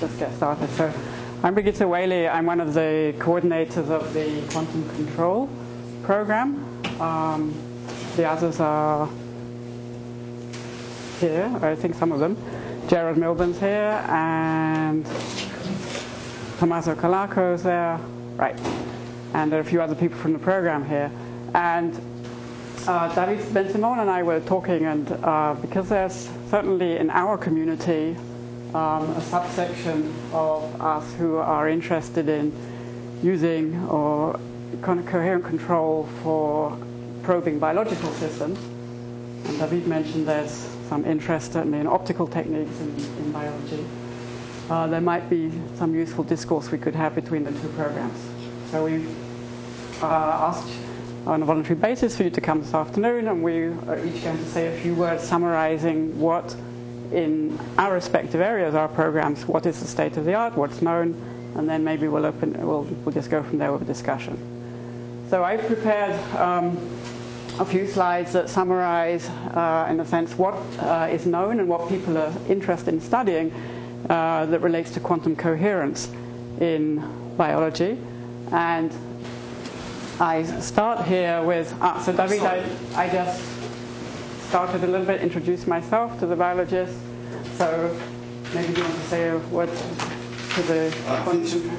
just get started. So, I'm Birgitta Whaley. I'm one of the coordinators of the quantum control program. Um, the others are here, I think some of them. Gerard Milburn's here, and Tommaso Calarco's there, right. And there are a few other people from the program here. And uh, David Bensimon and I were talking, and uh, because there's certainly in our community um, a subsection of us who are interested in using or of coherent control for probing biological systems. And David mentioned there's some interest certainly in optical techniques in, in biology. Uh, there might be some useful discourse we could have between the two programs. So we uh, asked on a voluntary basis for you to come this afternoon, and we are each going to say a few words summarizing what in our respective areas, our programs, what is the state of the art, what's known, and then maybe we'll open, we'll, we'll just go from there with a discussion. So I've prepared um, a few slides that summarize, uh, in a sense, what uh, is known and what people are interested in studying uh, that relates to quantum coherence in biology. And I start here with, ah, so David, I, I just started a little bit, introduce myself to the biologists. So maybe you want to say a word to the. Uh,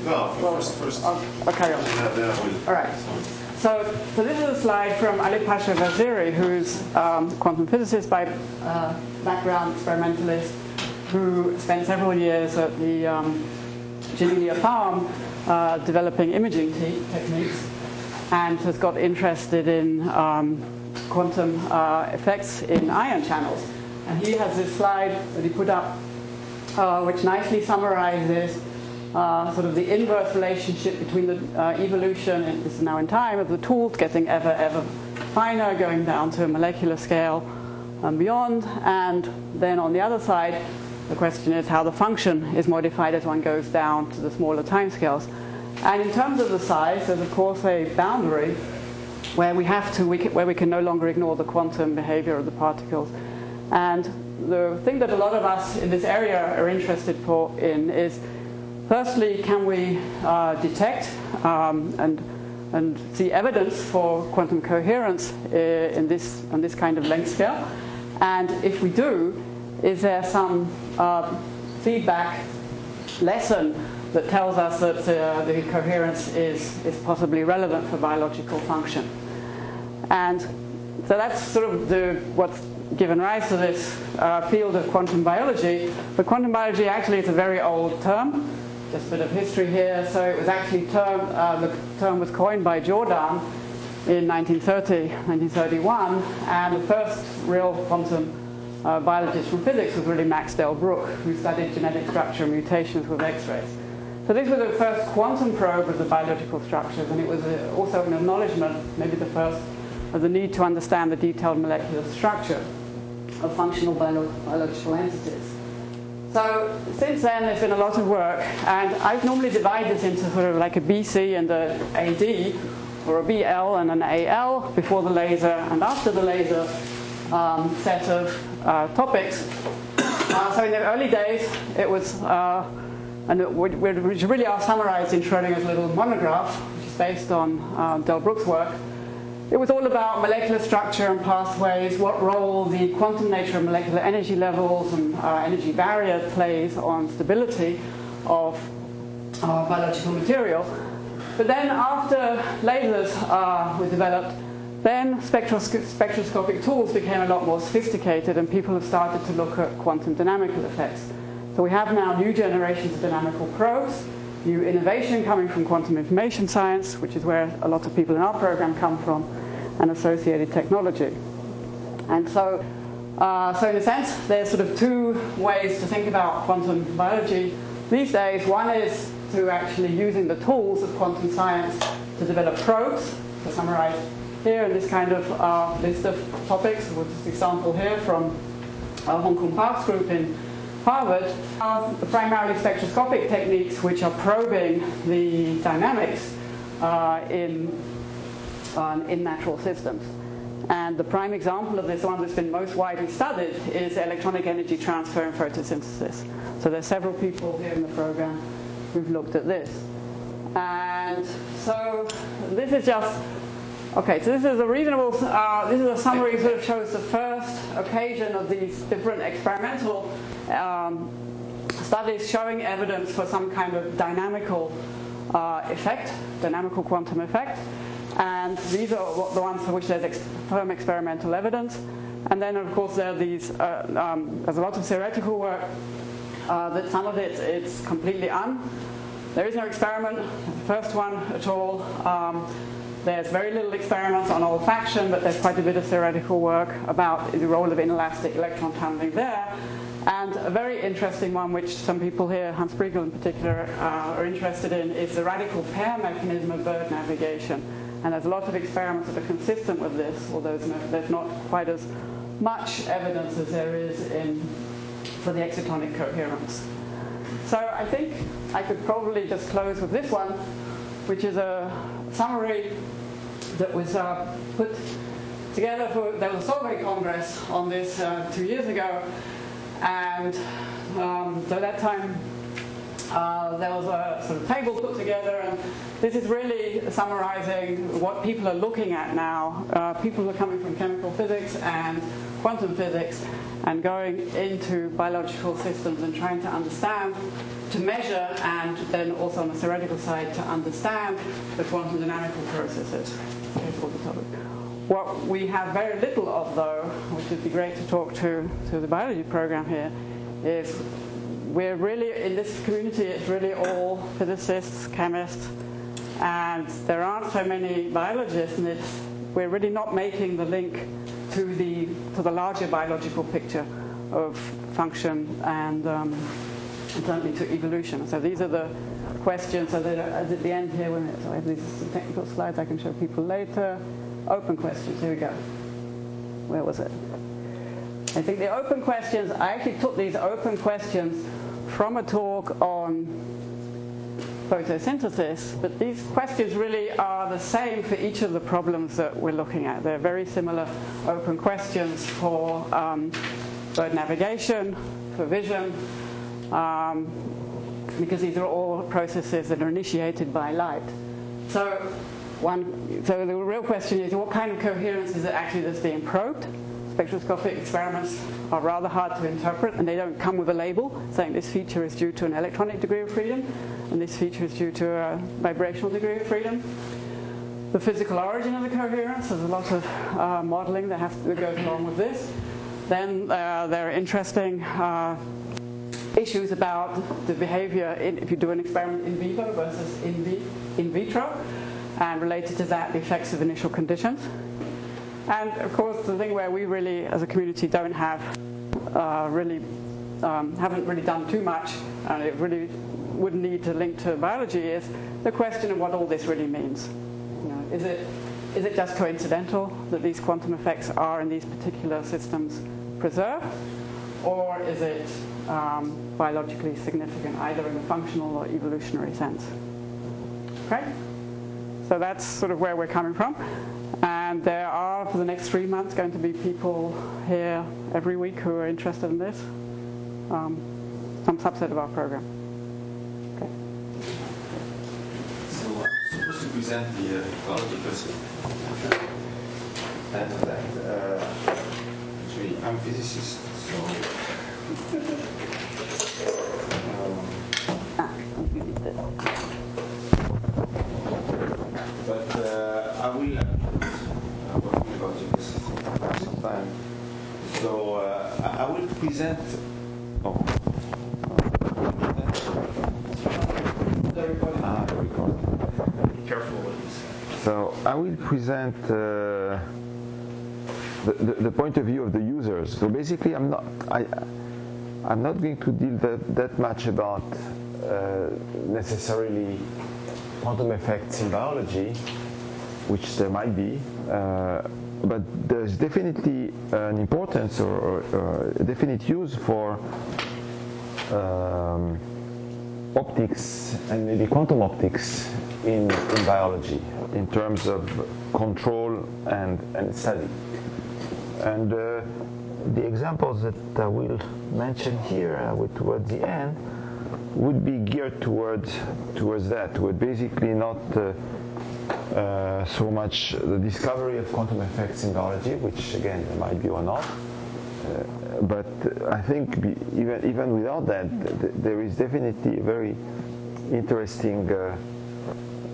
well, well, first, first. I'll, I'll carry on. All right. So, so this is a slide from Alipasha Vaziri, who's um, quantum physicist by uh, background, experimentalist, who spent several years at the um, Janelia Farm uh, developing imaging te- techniques and has got interested in um, quantum uh, effects in ion channels. And he has this slide that he put up, uh, which nicely summarizes uh, sort of the inverse relationship between the uh, evolution, and this is now in time, of the tools getting ever, ever finer, going down to a molecular scale and beyond. And then on the other side, the question is how the function is modified as one goes down to the smaller timescales. And in terms of the size, there's of course a boundary where we have to, we can, where we can no longer ignore the quantum behavior of the particles. And the thing that a lot of us in this area are interested for in is, firstly, can we uh, detect um, and and see evidence for quantum coherence uh, in this on this kind of length scale? And if we do, is there some uh, feedback lesson that tells us that uh, the coherence is, is possibly relevant for biological function. And so that's sort of the, what's given rise to this uh, field of quantum biology. But quantum biology actually is a very old term. Just a bit of history here. So it was actually uh, the term was coined by Jordan in 1930, 1931, and the first real quantum uh, biologist from physics was really Max Delbruck, who studied genetic structure and mutations with X-rays. So this was the first quantum probe of the biological structures, and it was a, also an acknowledgement, maybe the first, of the need to understand the detailed molecular structure of functional bio- biological entities. So since then, there's been a lot of work, and I've normally divided this into sort of like a BC and a AD, or a BL and an AL, before the laser and after the laser um, set of uh, topics. Uh, so in the early days, it was uh, and which really are summarized in Schrodinger's little monograph, which is based on uh, Delbruck's work. It was all about molecular structure and pathways, what role the quantum nature of molecular energy levels and uh, energy barrier plays on stability of uh, biological material. But then, after lasers uh, were developed, then spectroscopic tools became a lot more sophisticated, and people have started to look at quantum dynamical effects. So we have now new generations of dynamical probes, new innovation coming from quantum information science, which is where a lot of people in our program come from, and associated technology. And so, uh, so in a sense, there's sort of two ways to think about quantum biology these days. One is to actually using the tools of quantum science to develop probes, to summarize here in this kind of uh, list of topics, with this example here from uh, Hongkun Park's group in Harvard are primarily spectroscopic techniques which are probing the dynamics uh, in, um, in natural systems. And the prime example of this, one that's been most widely studied, is electronic energy transfer and photosynthesis. So there's several people here in the program who've looked at this. And so this is just Okay, so this is a reasonable, uh, this is a summary that sort of shows the first occasion of these different experimental um, studies showing evidence for some kind of dynamical uh, effect, dynamical quantum effect. And these are the ones for which there's firm experimental evidence. And then, of course, there are these, uh, um, there's a lot of theoretical work uh, that some of it it's completely un. There is no experiment, the first one at all. Um, there's very little experiments on olfaction, but there's quite a bit of theoretical work about the role of inelastic electron tunneling there. And a very interesting one, which some people here, Hans Briegel in particular, uh, are interested in, is the radical pair mechanism of bird navigation. And there's a lot of experiments that are consistent with this, although there's not quite as much evidence as there is in, for the excitonic coherence. So I think I could probably just close with this one, which is a summary that was uh, put together for there was a Solvay Congress on this uh, two years ago, and um, so that time uh, there was a sort of table put together, and this is really summarizing what people are looking at now. Uh, people are coming from chemical physics and quantum physics and going into biological systems and trying to understand, to measure, and then also on the theoretical side to understand the quantum dynamical processes. What we have very little of, though, which would be great to talk to, to the biology program here, is we're really, in this community, it's really all physicists, chemists, and there aren't so many biologists, and it's, we're really not making the link to the, to the larger biological picture of function and, um, certainly to evolution. So these are the questions. So at the end here, when so I have these technical slides I can show people later. Open questions. Here we go. Where was it? I think the open questions. I actually took these open questions from a talk on photosynthesis, but these questions really are the same for each of the problems that we're looking at. They're very similar open questions for um, bird navigation, for vision, um, because these are all processes that are initiated by light. So, one, so the real question is what kind of coherence is it actually that's being probed? Spectroscopic experiments are rather hard to interpret and they don't come with a label saying this feature is due to an electronic degree of freedom and this feature is due to a vibrational degree of freedom. The physical origin of the coherence, there's a lot of uh, modeling that, has, that goes along with this. Then uh, there are interesting uh, issues about the behavior in, if you do an experiment in vivo versus in, vi, in vitro, and related to that, the effects of initial conditions. And of course, the thing where we really, as a community, don't have uh, really, um, haven't really done too much, and it really would need to link to biology is the question of what all this really means. You know, is it is it just coincidental that these quantum effects are in these particular systems preserved, or is it um, biologically significant, either in a functional or evolutionary sense? Okay, so that's sort of where we're coming from. And there are, for the next three months, going to be people here every week who are interested in this, um, some subset of our program. Okay. So, uh, supposed to present the uh, person. And that, uh, actually, I'm a physicist, so. um, you need this. but uh, I will. I'm working about this for some time. So uh, I will present. Oh. Ah, the recording. Careful what you say. So I will present uh, the, the, the point of view of the users. So basically, I'm not I, I'm not going to deal that, that much about uh, necessarily quantum effects in biology, which there might be, uh, but there's definitely an importance or, or, or a definite use for um, optics and maybe quantum optics in, in biology in terms of control and, and study. And uh, the examples that I will mention here uh, towards the end would be geared towards towards that, would basically not uh, uh, so much the discovery of quantum effects in biology, which again might be or not. Uh, but I think even even without that, th- there is definitely a very interesting uh,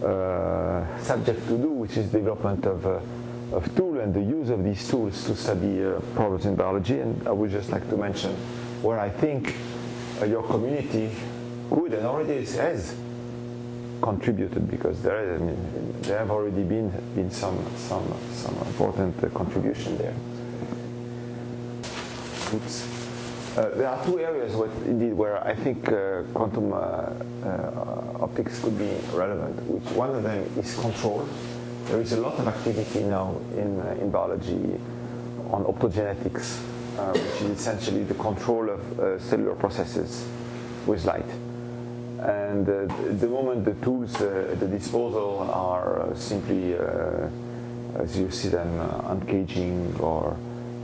uh, subject to do, which is development of of tool and the use of these tools to study problems in biology. And I would just like to mention where I think your community could and already has contributed because there, I mean, there have already been been some some some important uh, contribution there. Oops. Uh, there are two areas indeed where I think uh, quantum uh, uh, optics could be relevant. Which one of them is control there is a lot of activity now in, uh, in biology on optogenetics, which is essentially the control of cellular processes with light. And uh, the moment the tools uh, at the disposal are uh, simply, uh, as you see them, uh, uncaging or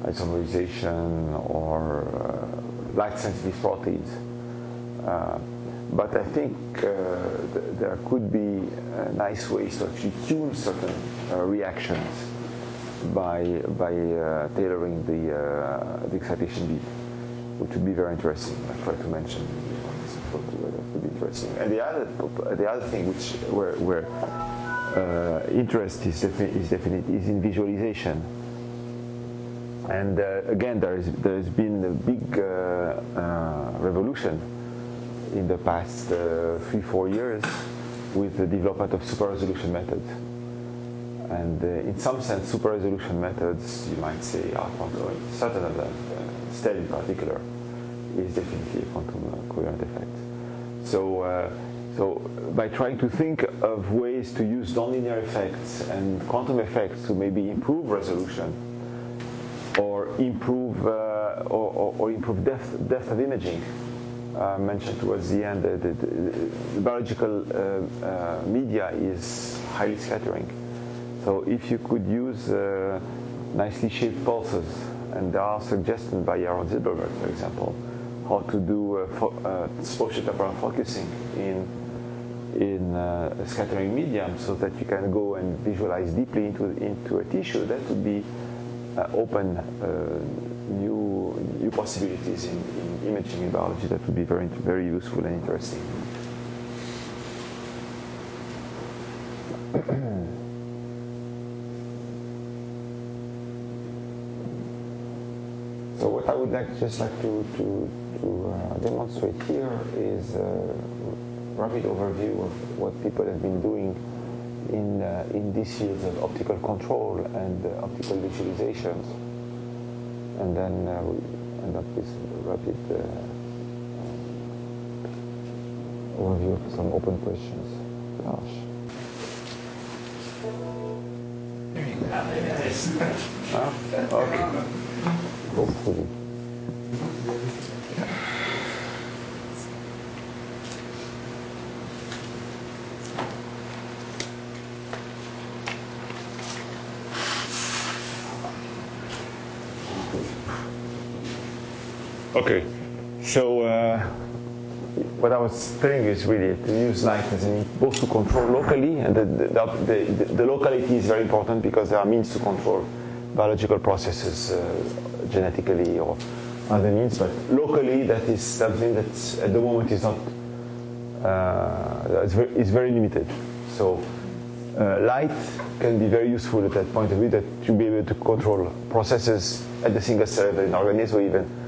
isomerization or uh, light sensitive proteins, but I think th- there could be nice ways to actually tune certain reactions by by tailoring the, excitation beat, which would be very interesting. I try to mention would be interesting. And the other the other thing which where, where uh, interest is, defi- is definite is in visualization. And again, there is there has been a big revolution in the past uh, three, four years with the development of super resolution methods. And uh, in some sense, super resolution methods, you might say, are quantum, certain of them, uh, in particular, is definitely a quantum uh, coherent effect. So, uh, so by trying to think of ways to use nonlinear effects and quantum effects to maybe improve resolution or improve uh, or, or, improve depth, depth of imaging, uh, mentioned towards the end, the, the, the biological uh, uh, media is highly scattering. So if you could use uh, nicely shaped pulses, and there are suggestions by Yaron Silberberg, for example, how to do uh, fo- uh, focusing in in uh, scattering medium, so that you can go and visualize deeply into into a tissue, that would be open new new possibilities in, in imaging in biology that would be very very useful and interesting. so what I would like just like to to, to uh, demonstrate here is a rapid overview of what people have been doing in uh, in these fields of optical control and uh, optical visualizations and then uh, we end up with rapid uh, overview of some open questions. Gosh. ah, okay. Hopefully. Okay, so uh, what I was you is really to use light as a means both to control locally, and the, the, the, the, locality is very important because there are means to control biological processes uh, genetically or other means, but locally that is something that at the moment is not uh, is, very, is very limited. So uh, light can be very useful at that point of view that to be able to control processes at the single cell in organism or even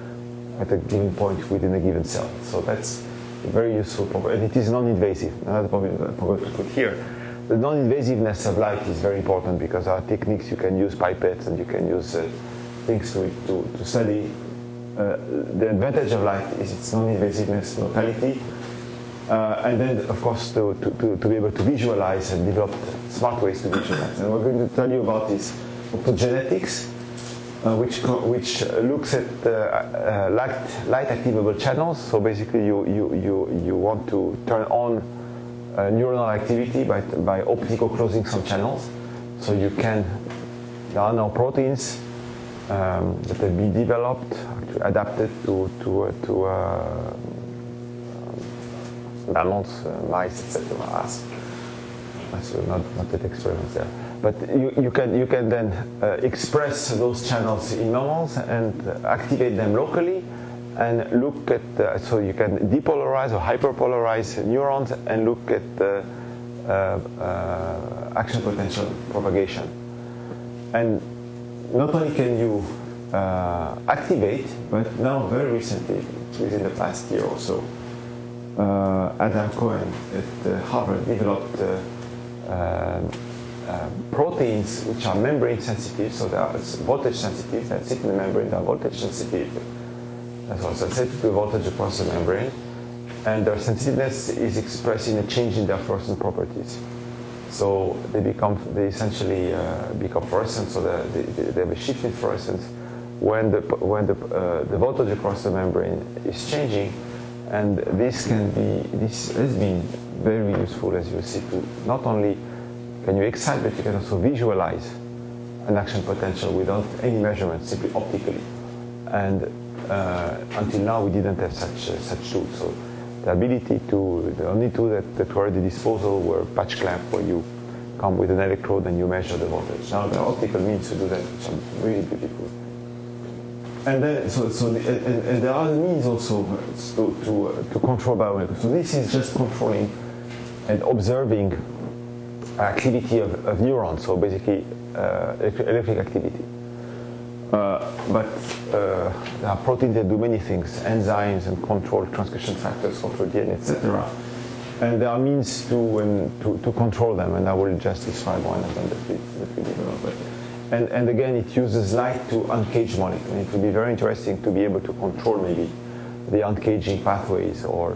at a given point within a given cell. So that's very useful and it is non-invasive. Another problem to put here. The non-invasiveness of light is very important because our techniques you can use pipettes and you can use uh, things to, to, to study. Uh, the advantage of light is its non-invasiveness, locality, uh, and then of course to, to, to, be able to visualize and develop smart ways to visualize. And we're going to tell you about this optogenetics uh, which which looks at uh, uh, light, light activable channels. So basically, you you you you want to turn on neuronal activity by by optical closing some channels. So you can there are now proteins um, that have been developed, adapted to to uh, to uh, mammals, uh, mice, etc. So not not that experiments there, but you, you can you can then uh, express those channels in mammals and activate them locally, and look at uh, so you can depolarize or hyperpolarize neurons and look at the uh, action potential propagation, and not only can you uh, activate, but now very recently, within the past year or so, uh, Adam Cohen at uh, Harvard developed uh, proteins which are membrane sensitive, so they are voltage sensitive, that sit in the membrane, they are voltage sensitive, as well, sensitive to voltage across the membrane, and their sensitiveness is expressed in a change in their fluorescent properties. So they become, they essentially uh, become fluorescent, so they, they, they, have a shift in fluorescence when the, when the, uh, the voltage across the membrane is changing. And this can be, this has been very useful as you see to not only can you excite, but you can also visualize an action potential without any measurement, simply optically. And uh, until now, we didn't have such, uh, such tools. So the ability to, the only two that, that were at the disposal were patch clamp, where you come with an electrode and you measure the voltage. Now the optical means to do that, which are really beautiful. And then, so, so the, and, and, there are means also to, to, uh, to control biomolecules. So this is just controlling and observing activity of, of neurons, so basically uh, electric activity. Uh, but uh, there are proteins that do many things, enzymes and control transcription factors, control DNA, etc. And there are means to, to, to, control them, and I will just describe one of them that we, that we. And, and again, it uses light to uncage molecules. It would be very interesting to be able to control maybe the uncaging pathways or,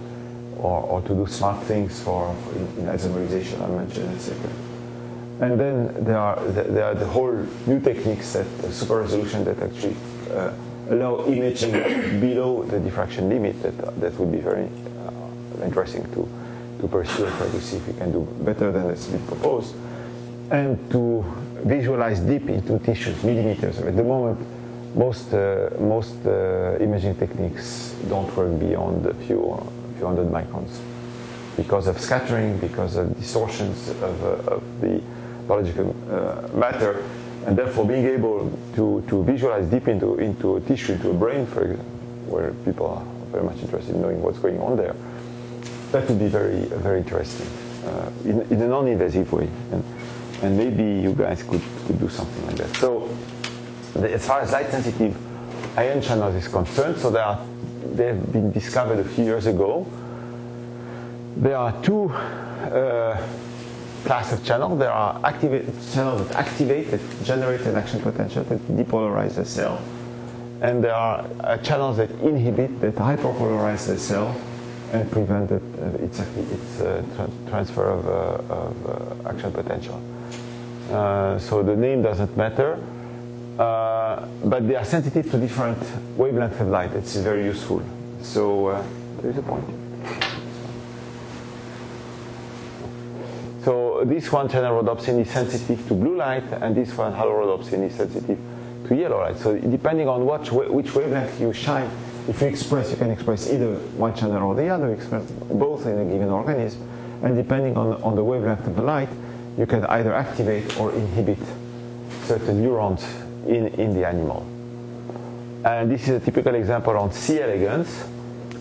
or, or to do smart things for, for in isomerization, I mentioned, etc. And then there are the, there are the whole new techniques that uh, super resolution that actually uh, allow imaging below the diffraction limit. That that would be very uh, interesting to to pursue and try to see if we can do better than has been proposed, and to visualize deep into tissues, millimeters. At the moment, most uh, most uh, imaging techniques don't work beyond a few few hundred microns because of scattering, because of distortions of, of the biological uh, matter, and therefore being able to, to visualize deep into, into a tissue, into a brain, for example, where people are very much interested in knowing what's going on there, that would be very, very interesting uh, in, in a non-invasive way. And, and maybe you guys could, could do something like that. So, the, as far as light sensitive ion channels is concerned, so there are, they have been discovered a few years ago. There are two uh, of channels. There are channels that activate, that generate an action potential, that depolarize the cell. And there are uh, channels that inhibit, that hyperpolarize the cell and prevent it, uh, its, its uh, tra transfer of, uh, of uh, action potential. So the name doesn't matter, Uh, but they are sensitive to different wavelengths of light. It's very useful. So uh, there is a point. So this one channel rhodopsin is sensitive to blue light, and this one halorhodopsin is sensitive to yellow light. So depending on what, which wavelength you shine, if you express, you can express either one channel or the other, both in a given organism, and depending on, on the wavelength of the light, you can either activate or inhibit certain neurons in, in the animal. And this is a typical example on C. elegans,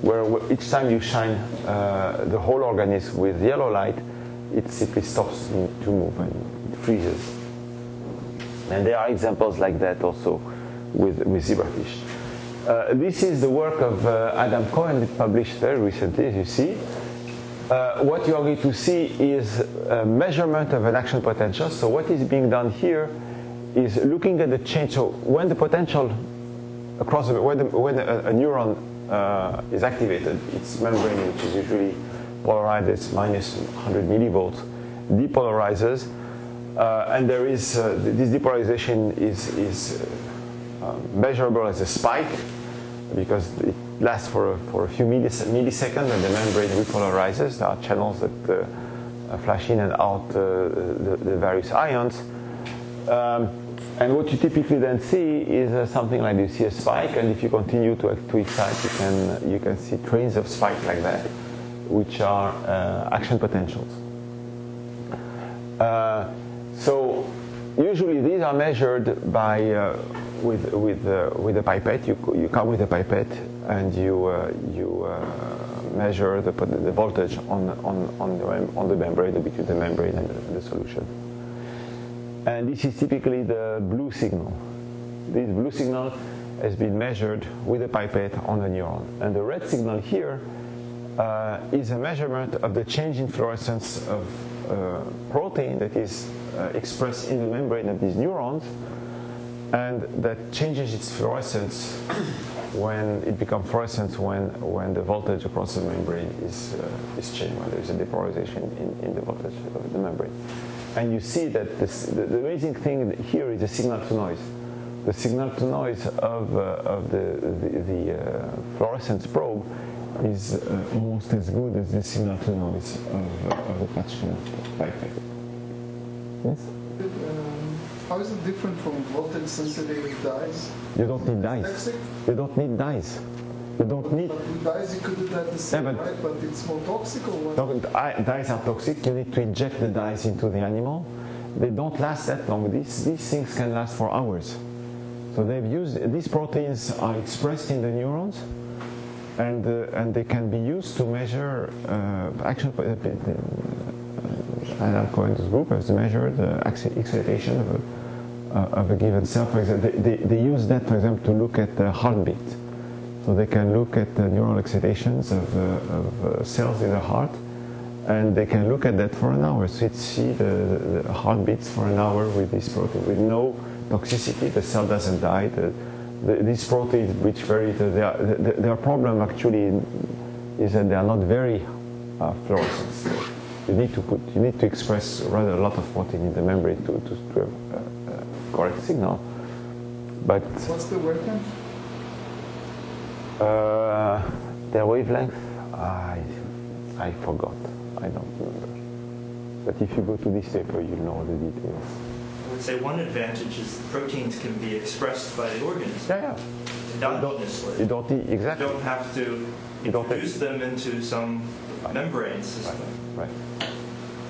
where each time you shine uh, the whole organism with yellow light, it simply stops to move and freezes. And there are examples like that also with, with zebrafish. Uh, this is the work of uh, Adam Cohen, published very recently, as you see. Uh, what you are going to see is a measurement of an action potential. So what is being done here is looking at the change. So when the potential across the, when, the, when a, a neuron uh, is activated, its membrane, which is usually polarized, it's minus 100 millivolts, depolarizes, uh, and there is uh, this depolarization is, is uh, measurable as a spike because it lasts for a, for a few millis milliseconds and the membrane repolarizes. There are channels that uh, flash in and out uh, the, the, various ions. Um, and what you typically then see is uh, something like you see a spike, and if you continue to, to excite, you can, you can see trains of spikes like that, which are uh, action potentials. Uh, so usually these are measured by uh, with with uh, with a pipette. You you come with a pipette and you uh, you measure the, the voltage on on on the on the membrane between the membrane and the, the solution. And this is typically the blue signal. This blue signal has been measured with a pipette on a neuron. And the red signal here uh, is a measurement of the change in fluorescence of uh, protein that is uh, expressed in the membrane of these neurons and that changes its fluorescence when it becomes fluorescent when, when the voltage across the membrane is, uh, is changed, when there is a depolarization in, in the voltage of the membrane. And you see that this, the, the, amazing thing here is the signal to noise. The signal to noise of, uh, of the, the, the uh, fluorescence probe is uh, almost as good as the signal to noise of, of the patch pipette. Yes? Um, how is it different from voltage sensitive dyes? You don't need dyes. You don't need dyes. You don't need. Dyes, you could do that the same, yeah, but right? But it's more toxic or what? dyes are toxic. You need to inject the dyes into the animal. They don't last that long. These, these things can last for hours. So they've used these proteins are expressed in the neurons, and uh, and they can be used to measure uh, action. Uh, Adam Cohen's group has measured the excitation of a, uh, of a given cell. For example, they, they, they use that, for example, to look at the heartbeat so they can look at the neural excitations of, uh, of uh, cells in the heart, and they can look at that for an hour. So it see the, the heartbeats for an hour with this protein, with no toxicity. The cell doesn't die. The, the, these proteins, which very, their, their problem actually is that they are not very uh, fluorescent. You need to put, you need to express rather a lot of protein in the membrane to, to, to have a, a correct signal. But what's the wavelength? Uh, their wavelength, I, I forgot. I don't remember. But if you go to this paper, you'll know the details. I would say one advantage is proteins can be expressed by the organism. Yeah, yeah. Endogenously. You don't, you don't exactly. You don't have to introduce them into some right. membrane system. Right. right.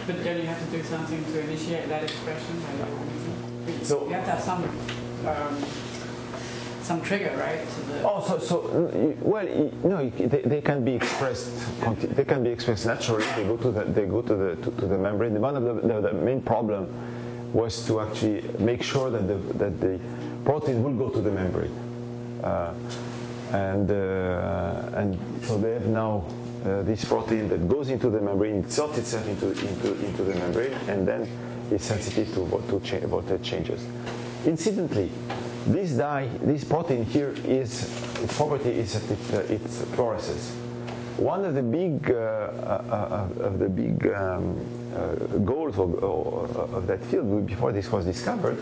But then you have to do something to initiate that expression by the organism. So you have to have some um, some trigger, right? oh, so, so well, no, they, they can be expressed. They can be expressed naturally. They go to the they go to the to, to the membrane. One of the, the, the, main problem was to actually make sure that the that the protein will go to the membrane, uh, and uh, and so they have now uh, this protein that goes into the membrane, inserts itself into into into the membrane, and then is sensitive to to cha- voltage changes. Incidentally, this dye, this protein here is, its property is that it, uh, it fluoresces. One of the big, uh, uh, uh of the big um, uh, goals of, of, that field before this was discovered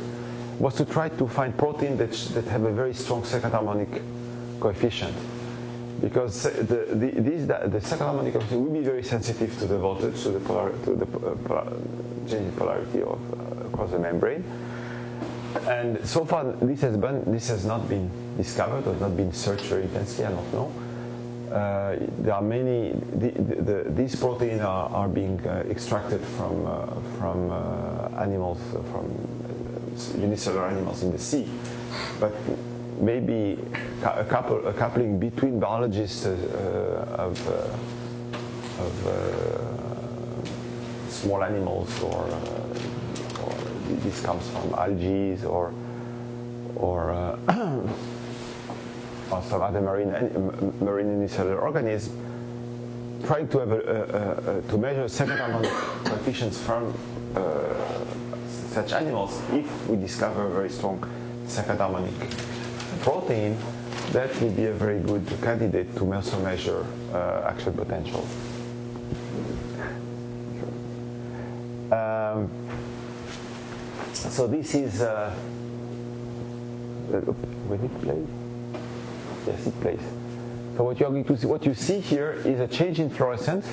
was to try to find protein that, that have a very strong second harmonic coefficient because the, the, these, the second harmonic coefficient will be very sensitive to the voltage, to the, polar, to the uh, change in polarity of, uh, across the membrane. And so far, this has been this has not been discovered or not been searched very intensely. I don't know. Uh, there are many. The, the, these proteins are, are being uh, extracted from uh, from uh, animals uh, from uh, unicellular animals in the sea, but maybe a couple a coupling between biologists of of small animals or this comes from algae or or, uh, or some other marine marine unicellular organism, trying to have a, a, a, to measure second harmonic coefficients from uh, such animals. If we discover a very strong second harmonic protein, that would be a very good candidate to also measure uh, action potential. Um, so this is. Uh, when it plays, yes, it plays. So what you're going to see, what you see here is a change in fluorescence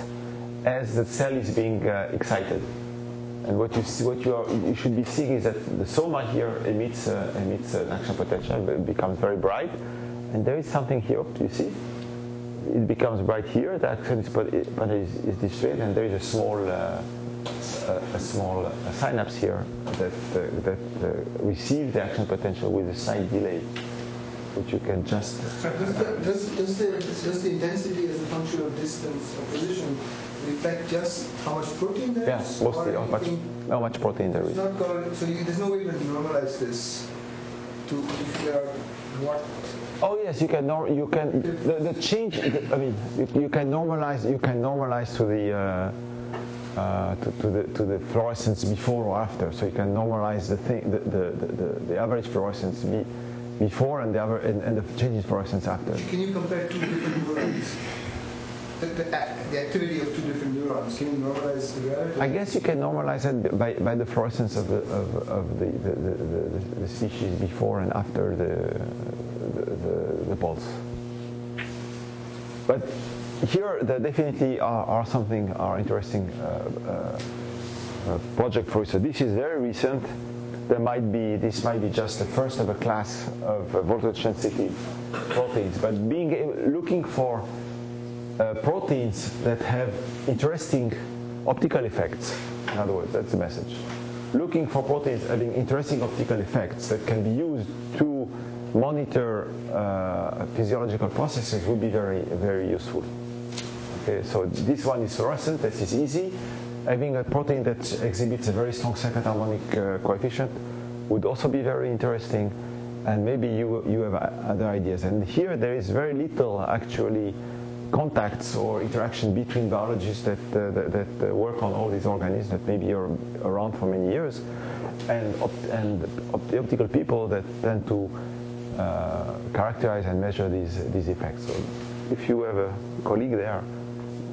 as the cell is being uh, excited. And what you see, what you, are, you should be seeing is that the soma here emits uh, emits an action potential, it becomes very bright, and there is something here. Do you see? It becomes bright here. The action is, is, is displayed, and there is a small uh, a, a, small synapse here that uh, that uh, receives the action potential with a slight delay, which you can just. Does the, does, does the, does the intensity as a function of distance or position reflect just how much protein there yeah, is? mostly how much, how much protein there is. Not called, so you, there's no way to normalize this to figure out what. Oh yes, you can. you can. The, the change. I mean, you, you, can normalize. You can normalize to the. Uh, uh, to, to, the, to the fluorescence before or after. So you can normalize the thing, the, the, the, the average fluorescence be, before and the, other, and, and the change in fluorescence after. Can you compare two different neurons? The, the, the, activity of two different neurons. Can you normalize the? I guess you can normalize it by, by the fluorescence of the of, of the, the, the, the, species before and after the the, the, the pulse. But here there definitely are, are something are interesting uh, uh, uh, project for you. So this is very recent. There might be this might be just the first of a class of uh, voltage sensitive proteins, but being looking for uh, proteins that have interesting optical effects. In other words, that's the message. Looking for proteins having interesting optical effects that can be used to monitor uh, physiological processes would be very, very useful. Okay, so this one is fluorescent, this is easy. Having a protein that exhibits a very strong second harmonic uh, coefficient would also be very interesting, and maybe you, you have other ideas. And here there is very little actually contacts or interaction between biologists that, uh, that, that uh, work on all these organisms that maybe are around for many years, and, op- and optical people that tend to uh, characterize and measure these, these effects. So if you have a colleague there,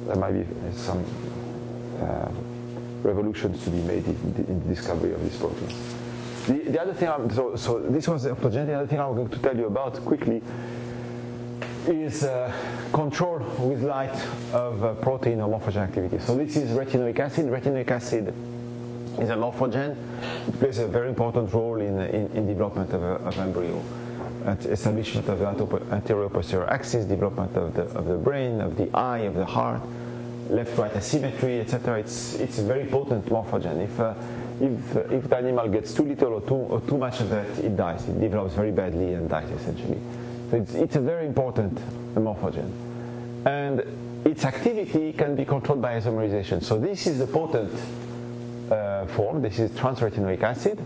there might be some uh, revolutions to be made in the, in the, discovery of this protein. The, the other thing, I'm, so, so this was the optogenetic. The other thing I'm going to tell you about quickly is uh, control with light of uh, protein or morphogen activity. So this is retinoic acid. Retinoic acid is a morphogen. It plays a very important role in, in, in development of, a, of embryo establishment of the anterior posterior axis, development of the, of the brain, of the eye, of the heart, left-right asymmetry, etc. It's, it's a very potent morphogen. If, uh, if, uh, if the animal gets too little or too, or too much of that, it dies. It develops very badly and dies essentially. So it's, it's a very important morphogen. And its activity can be controlled by isomerization. So this is the potent uh, form. This is transretinoic acid.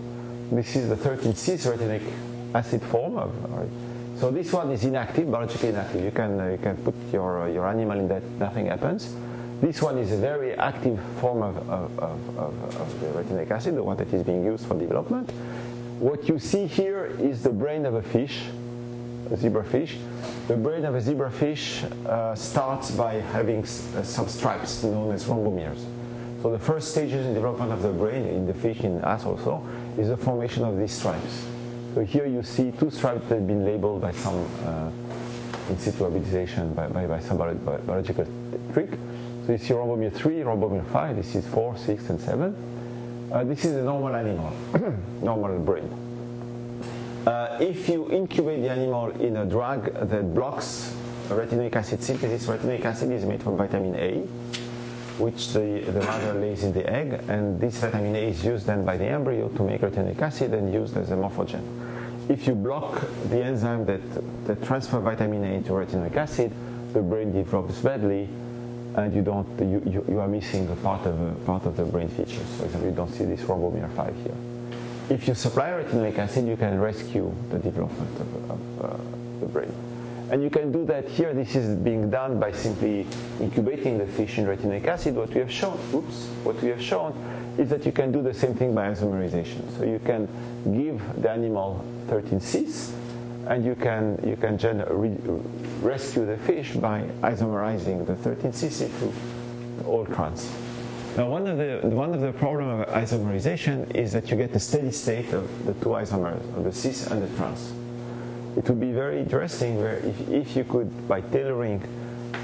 This is the 13-cis retinoic acid form. Of, so this one is inactive, biologically inactive. You can, uh, you can put your, uh, your animal in that, nothing happens. This one is a very active form of, of, of, of, the retinoic acid, the one that is being used for development. What you see here is the brain of a fish, a zebrafish. The brain of a zebrafish uh, starts by having uh, some stripes known as rhombomeres. So the first stages in development of the brain in the fish, in us also, is the formation of these stripes. So here you see two stripes that have been labeled by some uh, in situ hybridization by, by, by some biological trick. So you see rhombomere 3, rhombomere 5, this is 4, 6, and 7. Uh, this is a normal animal, normal brain. Uh, if you incubate the animal in a drug that blocks retinoic acid synthesis, retinoic acid is made from vitamin A which the, the mother lays in the egg, and this vitamin A is used then by the embryo to make retinoic acid and used as a morphogen. If you block the enzyme that, that transfer vitamin A into retinoic acid, the brain develops badly, and you don't you, you, you are missing a part of a, part of the brain features. For example, you don't see this rhombomere 5 here. If you supply retinoic acid, you can rescue the development of, of uh, the brain. And you can do that here. This is being done by simply incubating the fish in retinoic acid. What we have shown, oops, what we have shown is that you can do the same thing by isomerization. So you can give the animal 13 cis, and you can you can re- rescue the fish by isomerizing the 13 cis into all trans. Now, one of the one of the problem of isomerization is that you get a steady state of the two isomers, of the cis and the trans it would be very interesting where if, if you could, by tailoring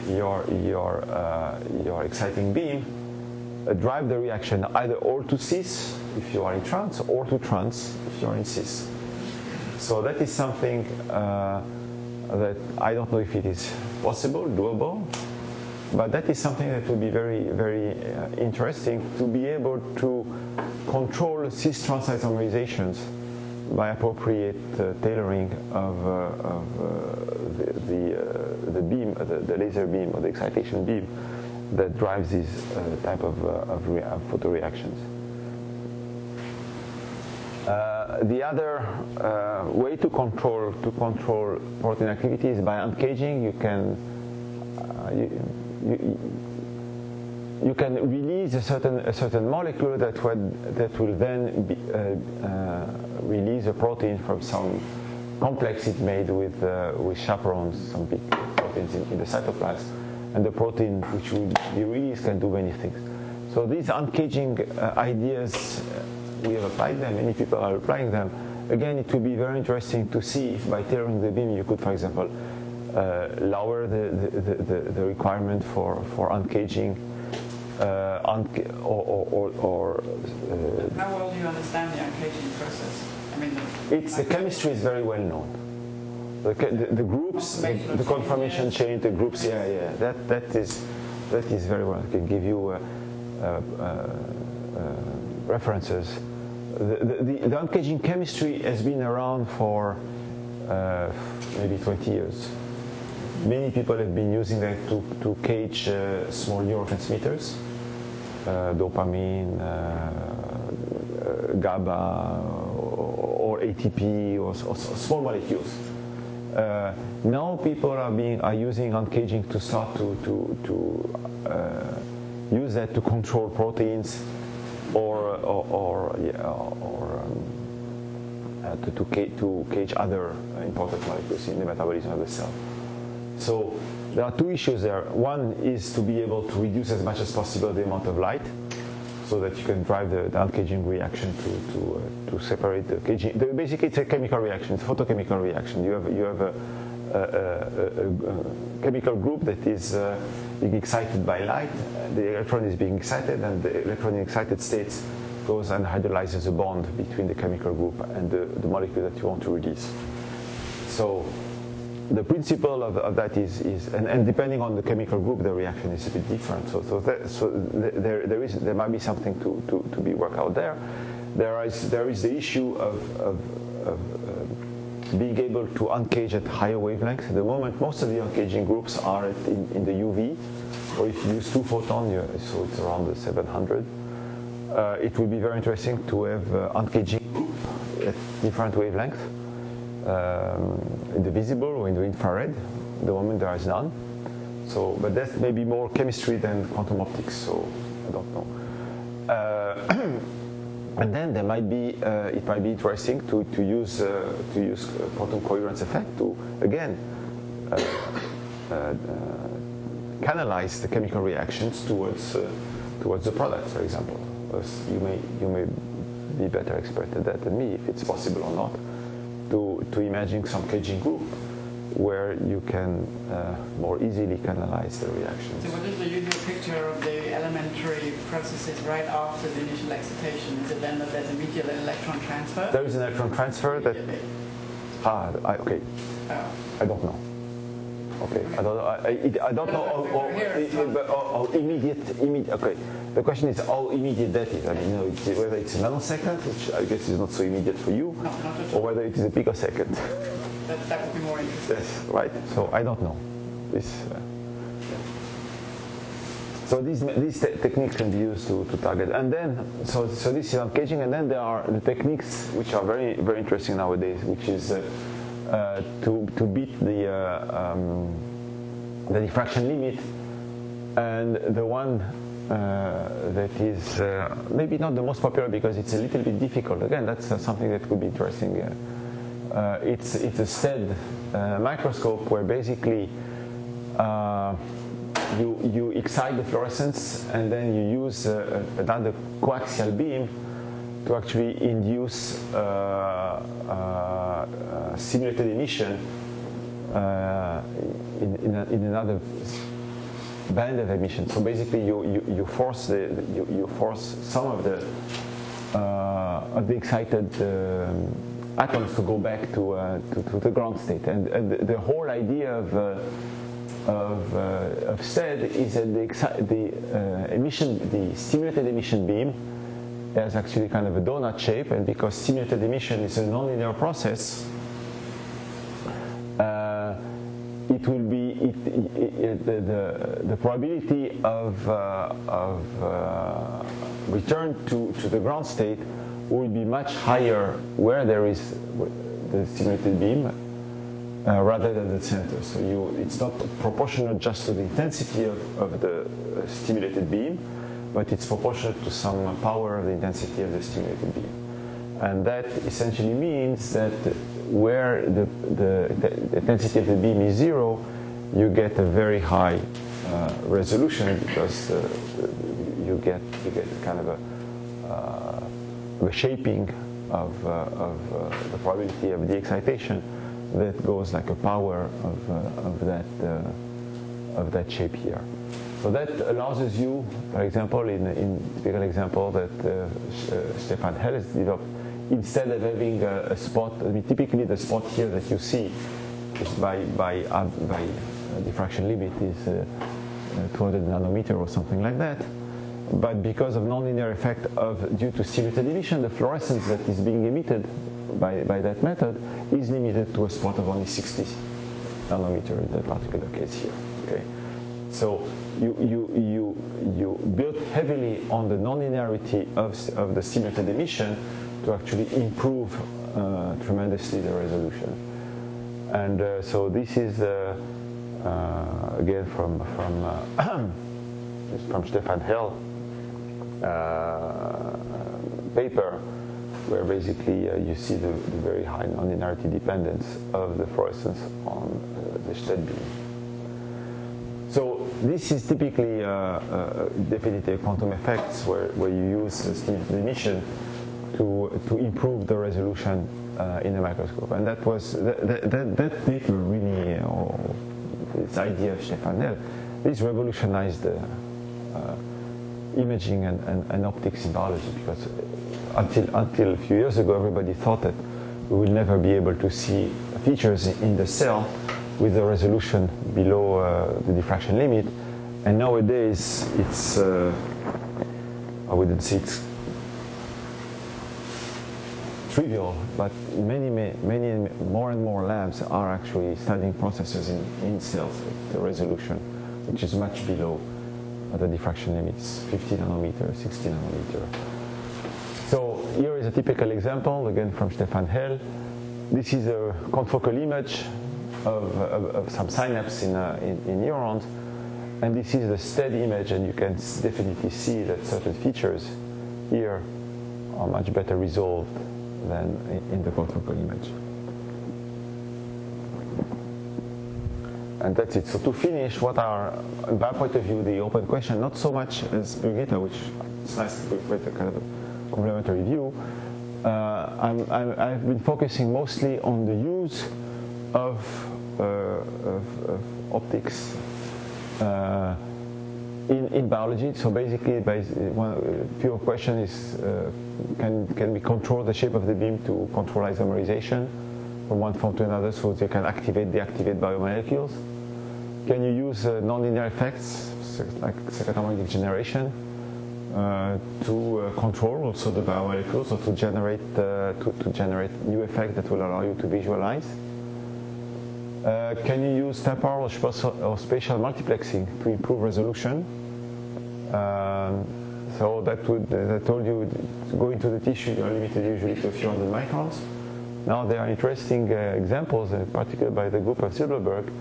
your, your, uh, your exciting beam, drive the reaction either or to cis if you are in trans or to trans if you are in cis. So that is something uh, that I don't know if it is possible, doable, but that is something that would be very, very uh, interesting to be able to control cis trans isomerizations by appropriate uh, tailoring of, uh, of uh, the, the, uh, the beam, the, the, laser beam or the excitation beam that drives these type of, of, rea- of photoreactions. Uh, the other uh, way to control to control protein activity is by uncaging. You can uh, you, you, you, can release a certain a certain molecule that would, that will then be, uh, uh, release a protein from some complex it made with with chaperones, some big proteins in, in the cytoplasm, and the protein which will be released can do many things. So these uncaging ideas we have applied them, many people are applying them. Again, it would be very interesting to see if by tailoring the beam you could, for example, uh, lower the, the, the, the, requirement for, for uncaging uh, unca- or, or, or uh, How well do you understand the uncaging process? I mean, it's the chemistry is very well known. The, the, groups, the, the, conformation chain, the groups, yeah, yeah, that, that is that is very well. I can give you uh, uh, uh, references the, the, the uncaging chemistry has been around for uh, maybe 20 years. Many people have been using that to, to cage uh, small neurotransmitters, dopamine, GABA, or, or ATP, or, or, small molecules. Uh, now people are being are using uncaging to start to to, to use that to control proteins or or, or, yeah, or um, uh, to, to, cage, to cage other important molecules in the metabolism of the cell. So there are two issues there. One is to be able to reduce as much as possible the amount of light so that you can drive the, the uncaging reaction to, to, uh, to separate the caging. The, basically, it's a chemical reaction, it's a photochemical reaction. You have, you have a, a, a, chemical group that is uh, being excited by light. The electron is being excited, and the electron in excited states goes and hydrolyzes a bond between the chemical group and the, the molecule that you want to release. So the principle of, of that is, is and, and, depending on the chemical group, the reaction is a bit different. So, so, that, so there, there, is, there might be something to, to, to be worked out there. There is, there is the issue of, of, of uh, being able to uncage at higher wavelengths. At the moment, most of the uncaging groups are in, in, the UV, or if you use two photon, so it's around the 700. Uh, it would be very interesting to have uh, uncaging at different wavelengths, in the visible or in the infrared. The moment, there is none. So, but that's maybe more chemistry than quantum optics. So I don't know. Uh, And then there might be, uh, it might be interesting to, to use, uh, to use quantum coherence effect to, again, uh, uh, uh canalize the chemical reactions towards, uh, towards the product, for example. You may, you may be better expert at that than me, if it's possible or not, to, to imagine some caging group where you can uh, more easily canalize the reactions. So what is the usual picture of the elementary processes right after the initial excitation? Is it then that there's immediate electron transfer? There is an electron transfer that... Ah, I, okay. Oh. I don't know. Okay, I don't, I, I don't know how immediate, immediate, okay. The question is how immediate that is. I mean, you know, it's, whether it's a nanosecond, which I guess is not so immediate for you, no, or whether it is a picosecond. That, that would be more interesting. Yes, right. So I don't know. This. Uh, so these, these te- techniques can be used to, to target. And then, so, so this is uncaging, and then there are the techniques which are very, very interesting nowadays, which is uh, to, to beat the, uh, um, the diffraction limit. And the one uh, that is uh, maybe not the most popular because it's a little bit difficult. Again, that's uh, something that could be interesting uh, it's, it's a STED uh, microscope where basically uh, you, you excite the fluorescence and then you use uh, another coaxial beam to actually induce uh, uh, stimulated emission in, in, a, in, another band of emission. So basically, you, you, you force the you, you force some of the uh, of the excited um, atoms to go back to, uh, to, to, the ground state. And, and the, whole idea of uh, of, uh, of STED is that the, the uh, emission, the stimulated emission beam has actually kind of a donut shape, and because stimulated emission is a nonlinear process, uh, it will be it, it, it, the, the, the, probability of, uh, of uh, return to, to the ground state will be much higher where there is the stimulated beam uh, rather than the center. So you, it's not proportional just to the intensity of, of the uh, stimulated beam, but it's proportional to some power of the intensity of the stimulated beam. And that essentially means that where the, the, the intensity of the beam is zero, you get a very high uh, resolution because uh, you get you get kind of a, uh, shaping of, uh, of uh, the probability of the excitation that goes like a power of, uh, of that of that shape here. So that allows you, for example, in in typical example that Stefan Hell has developed, instead of having a, a, spot, I mean, typically the spot here that you see is by by uh, by diffraction limit is uh, uh, 200 nanometer or something like that. But because of nonlinear effect of due to stimulated emission, the fluorescence that is being emitted by, by that method is limited to a spot of only 60 nanometer in that particular case here. Okay, so you you you you build heavily on the nonlinearity of of the stimulated emission to actually improve uh, tremendously the resolution. And uh, so this is uh, uh again from from uh, from Stefan Hell uh, paper where basically you see the, the, very high nonlinearity dependence of the fluorescence on the STED beam. So this is typically uh, uh, quantum effects where, where you use stimulated emission to, to improve the resolution uh, in the microscope. And that was, that, that, that really, or this idea of Stefan Hell, this revolutionized the imaging and, and, and optics in biology because until, until a few years ago, everybody thought that we will never be able to see features in the cell with a resolution below uh, the diffraction limit. And nowadays, it's, uh, I wouldn't say it's trivial, but many, many, more and more labs are actually studying processes in, in cells with the resolution, which is much below the diffraction limits, 50 nanometer, 60 nanometer. So here is a typical example, again from Stefan Hell. This is a confocal image of, of, of some synapse in, uh, in, in, neurons. And this is the STED image, and you can definitely see that certain features here are much better resolved than in the confocal image. And that's it. So to finish, what are, in my point of view, the open question, not so much as Birgitta, which is nice with a kind of complementary view. Uh, i have been focusing mostly on the use of, of, of optics uh, in, in biology. So basically, one pure question is, uh, can, can we control the shape of the beam to control isomerization? from one form to another so they can activate, deactivate biomolecules? Can you use uh, nonlinear effects like second harmonic degeneration uh, to uh, control also the biomolecules or to generate uh, to, to, generate new effects that will allow you to visualize? Uh, can you use temporal or spatial, multiplexing to improve resolution? Um, so that would, as I told you, to go into the tissue, you're limited usually to a few hundred microns. Now there are interesting uh, examples, in particular by the group of Silberberg.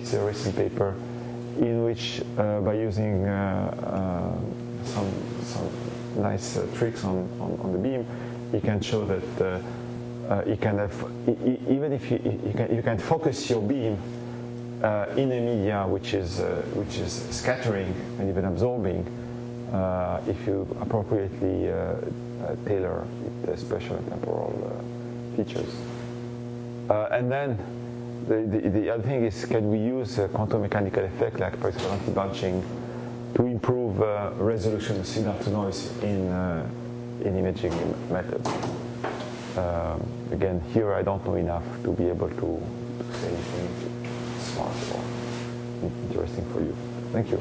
It's a recent paper in which, uh, by using uh, uh some some nice uh, tricks on, on, on, the beam, you can show that uh, you can have even if you, you, can, you can focus your beam in a media which is which is scattering and even absorbing if you appropriately tailor the spatial and temporal features. Uh, and then the, the, the, other thing is, can we use quantum mechanical effect, like for example anti-bunching to improve uh, resolution signal to noise in, uh, in imaging methods. Um, again, here I don't know enough to be able to, to say anything smart or interesting for you. Thank you.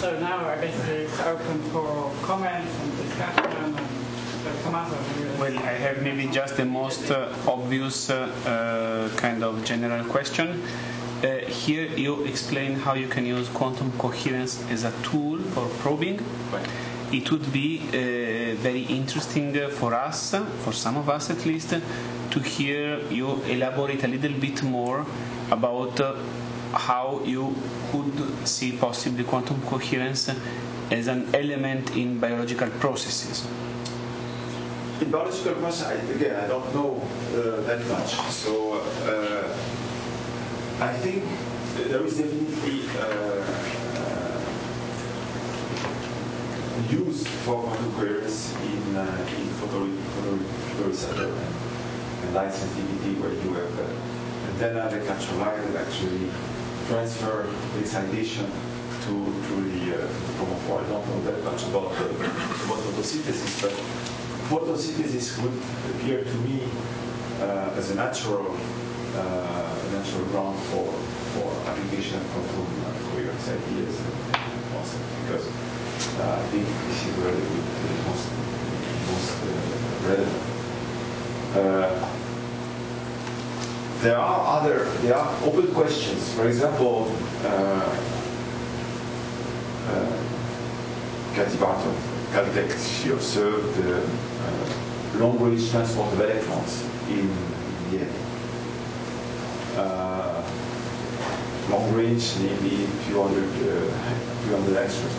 So now I basically open for comments and discussion. Well, I have maybe just the most uh, obvious uh, uh, kind of general question. Uh, here you explain how you can use quantum coherence as a tool for probing. Right. It would be uh, very interesting for us, for some of us at least, to hear you elaborate a little bit more about uh, how you could see possibly quantum coherence as an element in biological processes? In biological processes, I, again, I don't know uh, that much. So uh, I think there is definitely uh, use for quantum coherence in, uh, in photoreceptor and, light sensitivity where you have uh, antenna that capture light actually transfer excitation to, to the uh, chromophore. I don't know that much about, uh, about photosynthesis, but photosynthesis would appear to me uh, as a natural uh, natural ground for, for application of quantum coherence ideas and concepts because uh, I think this is where would be most, most uh, relevant. Uh, there are other, there are open questions. For example, uh, Cathy Barton, Caltech, she observed the uh, long-range transport of electrons in the air. Uh, long range, maybe a few hundred, uh, few hundred extras.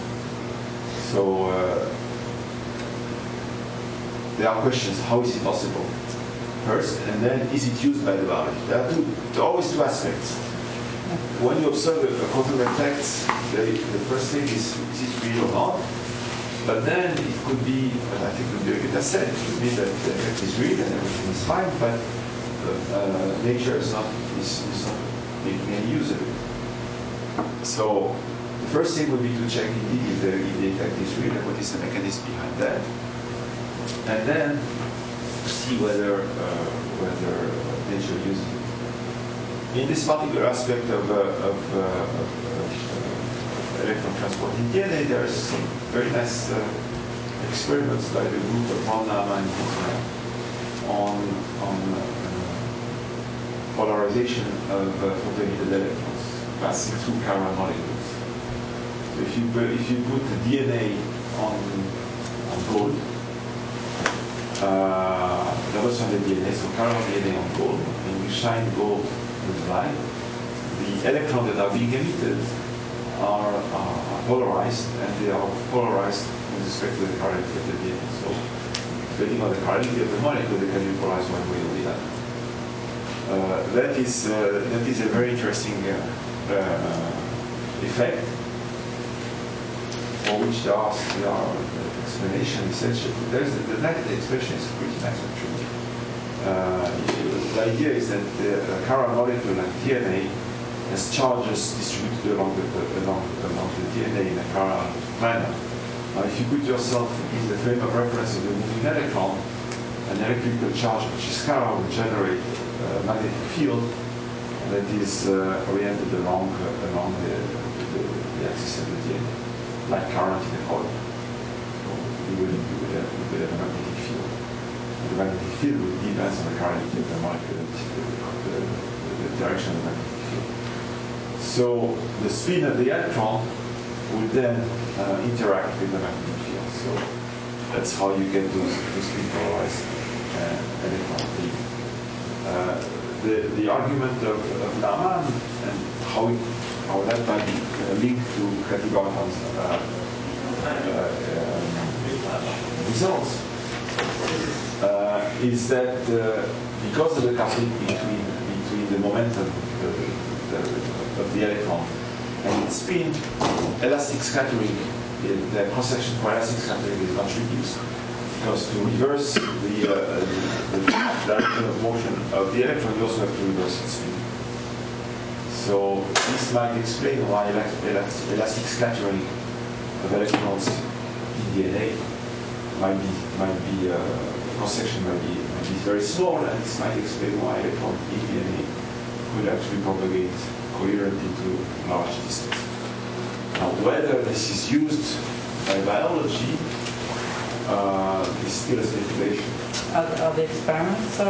So uh, there are questions: How is it possible? First, and then is it used by the biology? There are two, there are always two aspects when you observe a quantum effect, the, the first thing is, is it real or not? But then it could be, I think it would be a it could be that the effect is real and everything is fine, but uh, nature is not, is, is not making any use of it. So the first thing would be to check indeed if the, if the effect is real and what is the mechanism behind that. And then see whether, uh, whether nature uses it in this particular aspect of, uh, uh, of uh, electron transport in DNA, there are some very nice uh, experiments by the group of Naaman and on, on uh, polarization of photoemitted electrons passing through chiral molecules. So if you, if you put the DNA on, on gold, uh, double stranded DNA, so chiral DNA on gold, and you shine gold with light, the electrons that are being emitted are, are polarized, and they are polarized with respect to the chirality of the DNA. So, depending on the chirality of the molecule, they can be polarized one way or the other. Uh, that is uh, that is a very interesting uh, uh effect for which there are, there are explanations essentially. There's the, the, expression is pretty nice actually. Uh, the idea is that the chiral molecule and DNA has charges distributed along the, along, along the DNA in a chiral manner. Now, if you put yourself in the frame of reference of the moving electron, an electrical charge which is chiral will generate a magnetic field that is uh, oriented along uh, along the, the, the, axis of the DNA, like current in a coil. So you will, you will have, you will have a magnetic field the magnetic field will depends on the chirality of the the, the, the, direction of the magnetic. So the spin of the electron would then uh, interact with the magnetic field. So that's how you get those, those spin polarized uh, electrons. Uh, the, the argument of, of Naaman and how, it, how that might be uh, linked to Cathy Barton's uh, uh, um, results uh, is that because of the coupling between, between the momentum the, the, of the electron and its spin, elastic scattering the cross-section for elastic scattering is not reduced because to reverse the, uh, the, direction of motion of the electron, you also have to reverse its speed. So this might explain why elastic scattering of electrons in DNA might be might be uh, cross section might be might be very small, and this might explain why electron in DNA could actually propagate coherently to large distance. Now, whether this is used by biology uh, is still a speculation. Are, are the experiments so?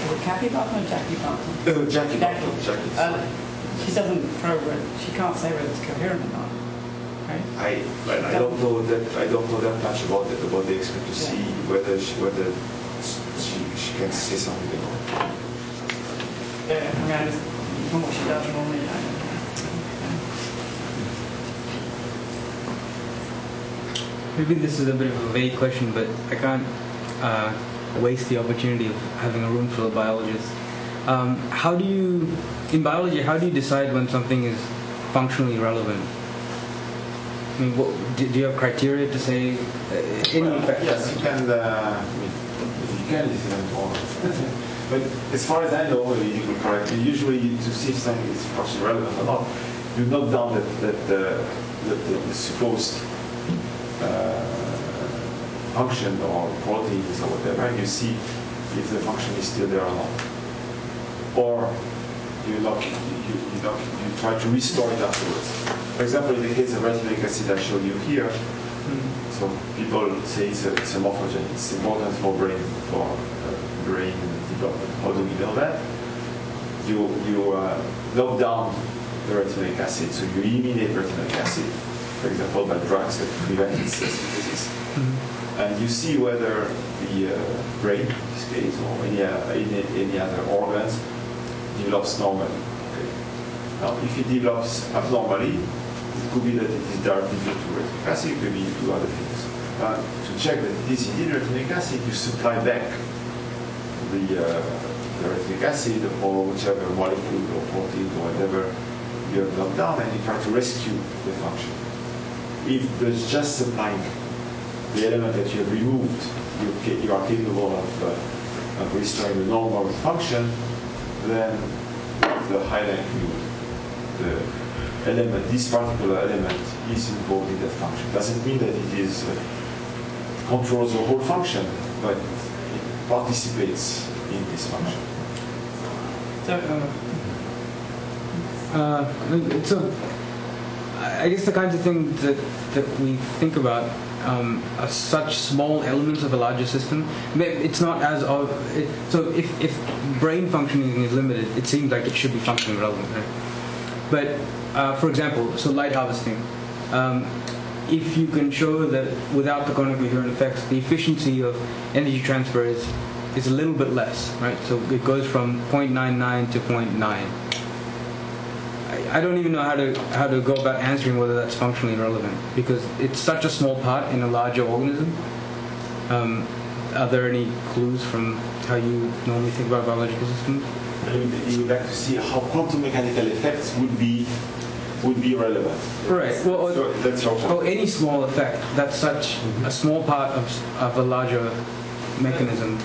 Is Kathy Barton or Jackie Barton? Uh, Jackie, Jackie. Barton. Jackie. Uh, she doesn't probe it. She can't say whether it's coherent or not. Right? I well, I don't know that I don't know that much about it about the expert to see yeah. whether she whether she, she can say something about it. Yeah, I mean, I just, from she does normally, I don't know. Maybe this is a bit of a vague question, but I can't uh, waste the opportunity of having a room full of biologists. Um, how do you, in biology, how do you decide when something is functionally relevant? I mean, what, do, do, you have criteria to say uh, any well, Yes, you can. Uh, you can but as far as I know, you correct. Usually, to see something is partially relevant or not, you note down that that the, the, the supposed uh, function or proteins or whatever, and you see if the function is still there or not. Or you you, you, you try to restore it afterwards. For example, in the case of retinoic acid I showed you here, so people say it's a, it's a morphogen. It's important for brain for uh, brain do we know that? You you uh, knock down the retinoic acid, so you eliminate retinoic acid, for example, by drugs that prevent its synthesis. Mm-hmm and you see whether the uh, brain, in this case, or any, uh, any, any, other organs develops normally. Okay. Now, if it develops abnormally, it could be that it is directly due to retinoic acid, it could be due to other things. Uh, to check that it is indeed retinoic acid, you supply back the, uh, acid or whichever molecule or protein or whatever you have knocked down, and you try to rescue the function. If there's just supplying the element that you have removed, you, you are capable of, uh, of restoring the normal function, then the high likelihood the element, this particular element is involved in that function. Doesn't mean that it is uh, controls the whole function, but participates in this function. So, uh, uh, so I guess the kinds of things that, that we think about um, such small elements of a larger system. It's not as of it, so if, if brain functioning is limited, it seems like it should be functioning relevant. Right? But uh, for example, so light harvesting. Um, if you can show that without the conic coherent effects, the efficiency of energy transfer is, is a little bit less, right? So it goes from 0.99 to 0.9 I don't even know how to how to go about answering whether that's functionally relevant because it's such a small part in a larger organism. Um, are there any clues from how you normally think about biological systems? You would like to see how quantum mechanical effects would be would be relevant. Right. Well, so that's oh, any small effect that's such mm-hmm. a small part of of a larger mechanism.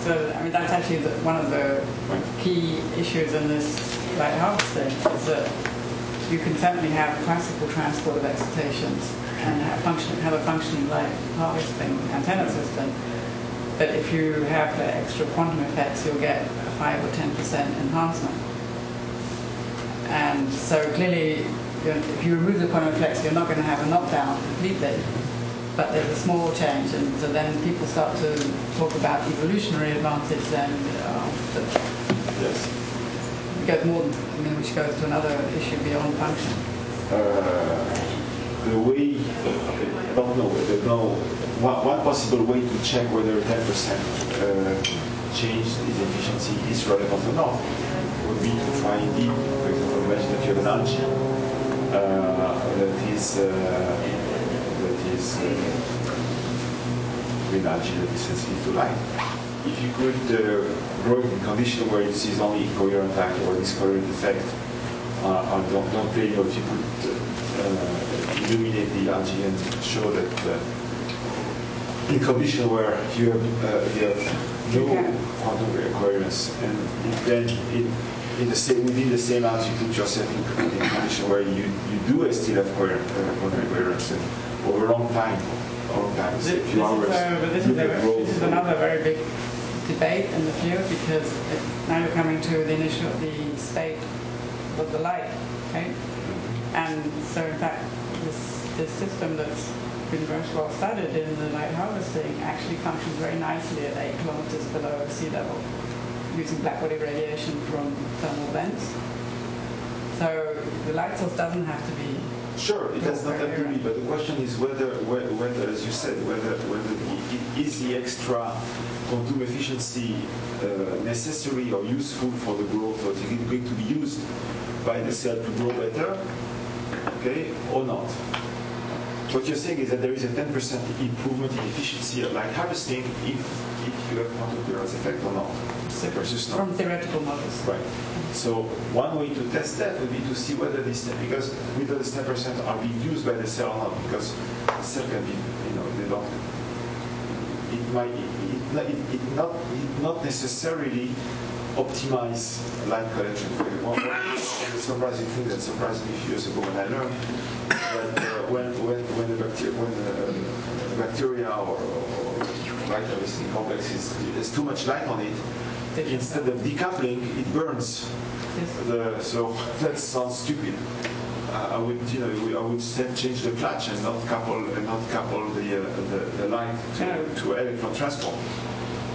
So I mean that's actually the, one of the key issues in this light harvesting is that you can certainly have classical transport of excitations and have, function, have a functioning light harvesting antenna system. But if you have the extra quantum effects, you'll get a 5 or 10% enhancement. And so clearly, if you remove the quantum effects, you're not going to have a knockdown completely. But there's a small change, and so then people start to talk about evolutionary advantage then. Uh, yes get more, I mean, which goes to another issue beyond function? Uh, the way, I don't know, there's no, one, one possible way to check whether 10% uh, change in efficiency is relevant or not would be to try indeed, for example, imagine that you have an algae uh, that is, uh, that is uh, green that is sensitive to light if you could uh, grow it in condition where it sees only coherent effect or discoherent effect, uh, don't, don't play, you know, if you could uh, illuminate the algae and show that uh, in condition where you have, uh, you have no quantum coherence, and then in, in the same, within the same put yourself in, a condition where you, you do a still have uh, quantum coherence, over a long time, a long time, this, this, is, uh, this, is a, this is another very big debate in the field because it, now you're coming to the initial the state of the light, okay? And so in fact, this this system that's been very well studied in the light harvesting actually functions very nicely at eight kilometers below sea level using blackbody radiation from thermal vents. So the light source doesn't have to be Sure, it does not have to be, but the question is whether, whether, as you said, whether, whether the, is the extra quantum efficiency uh, necessary or useful for the growth, or is it going to be used by the cell to grow better, okay, or not? What you're saying is that there is a 10% improvement in efficiency of light harvesting if, if you have quantum coherence effect or not. Versus not. From theoretical models. Right. So one way to test that would be to see whether this, because whether this 10% are being used by the cell or not, because the cell can be, you know, they don't, it might, it, it, it, not, it not necessarily optimize light collection. One, surprising thing that surprised me a few years ago when I learned that uh, when, when, when, the bacteria, when uh, the bacteria or, or light harvesting complex is, there's too much light on it, instead of decoupling, it burns. The, so that sounds stupid. Uh, I would, you know, I would change the clutch and not couple and not couple the uh, the, the, light to, to electron transport.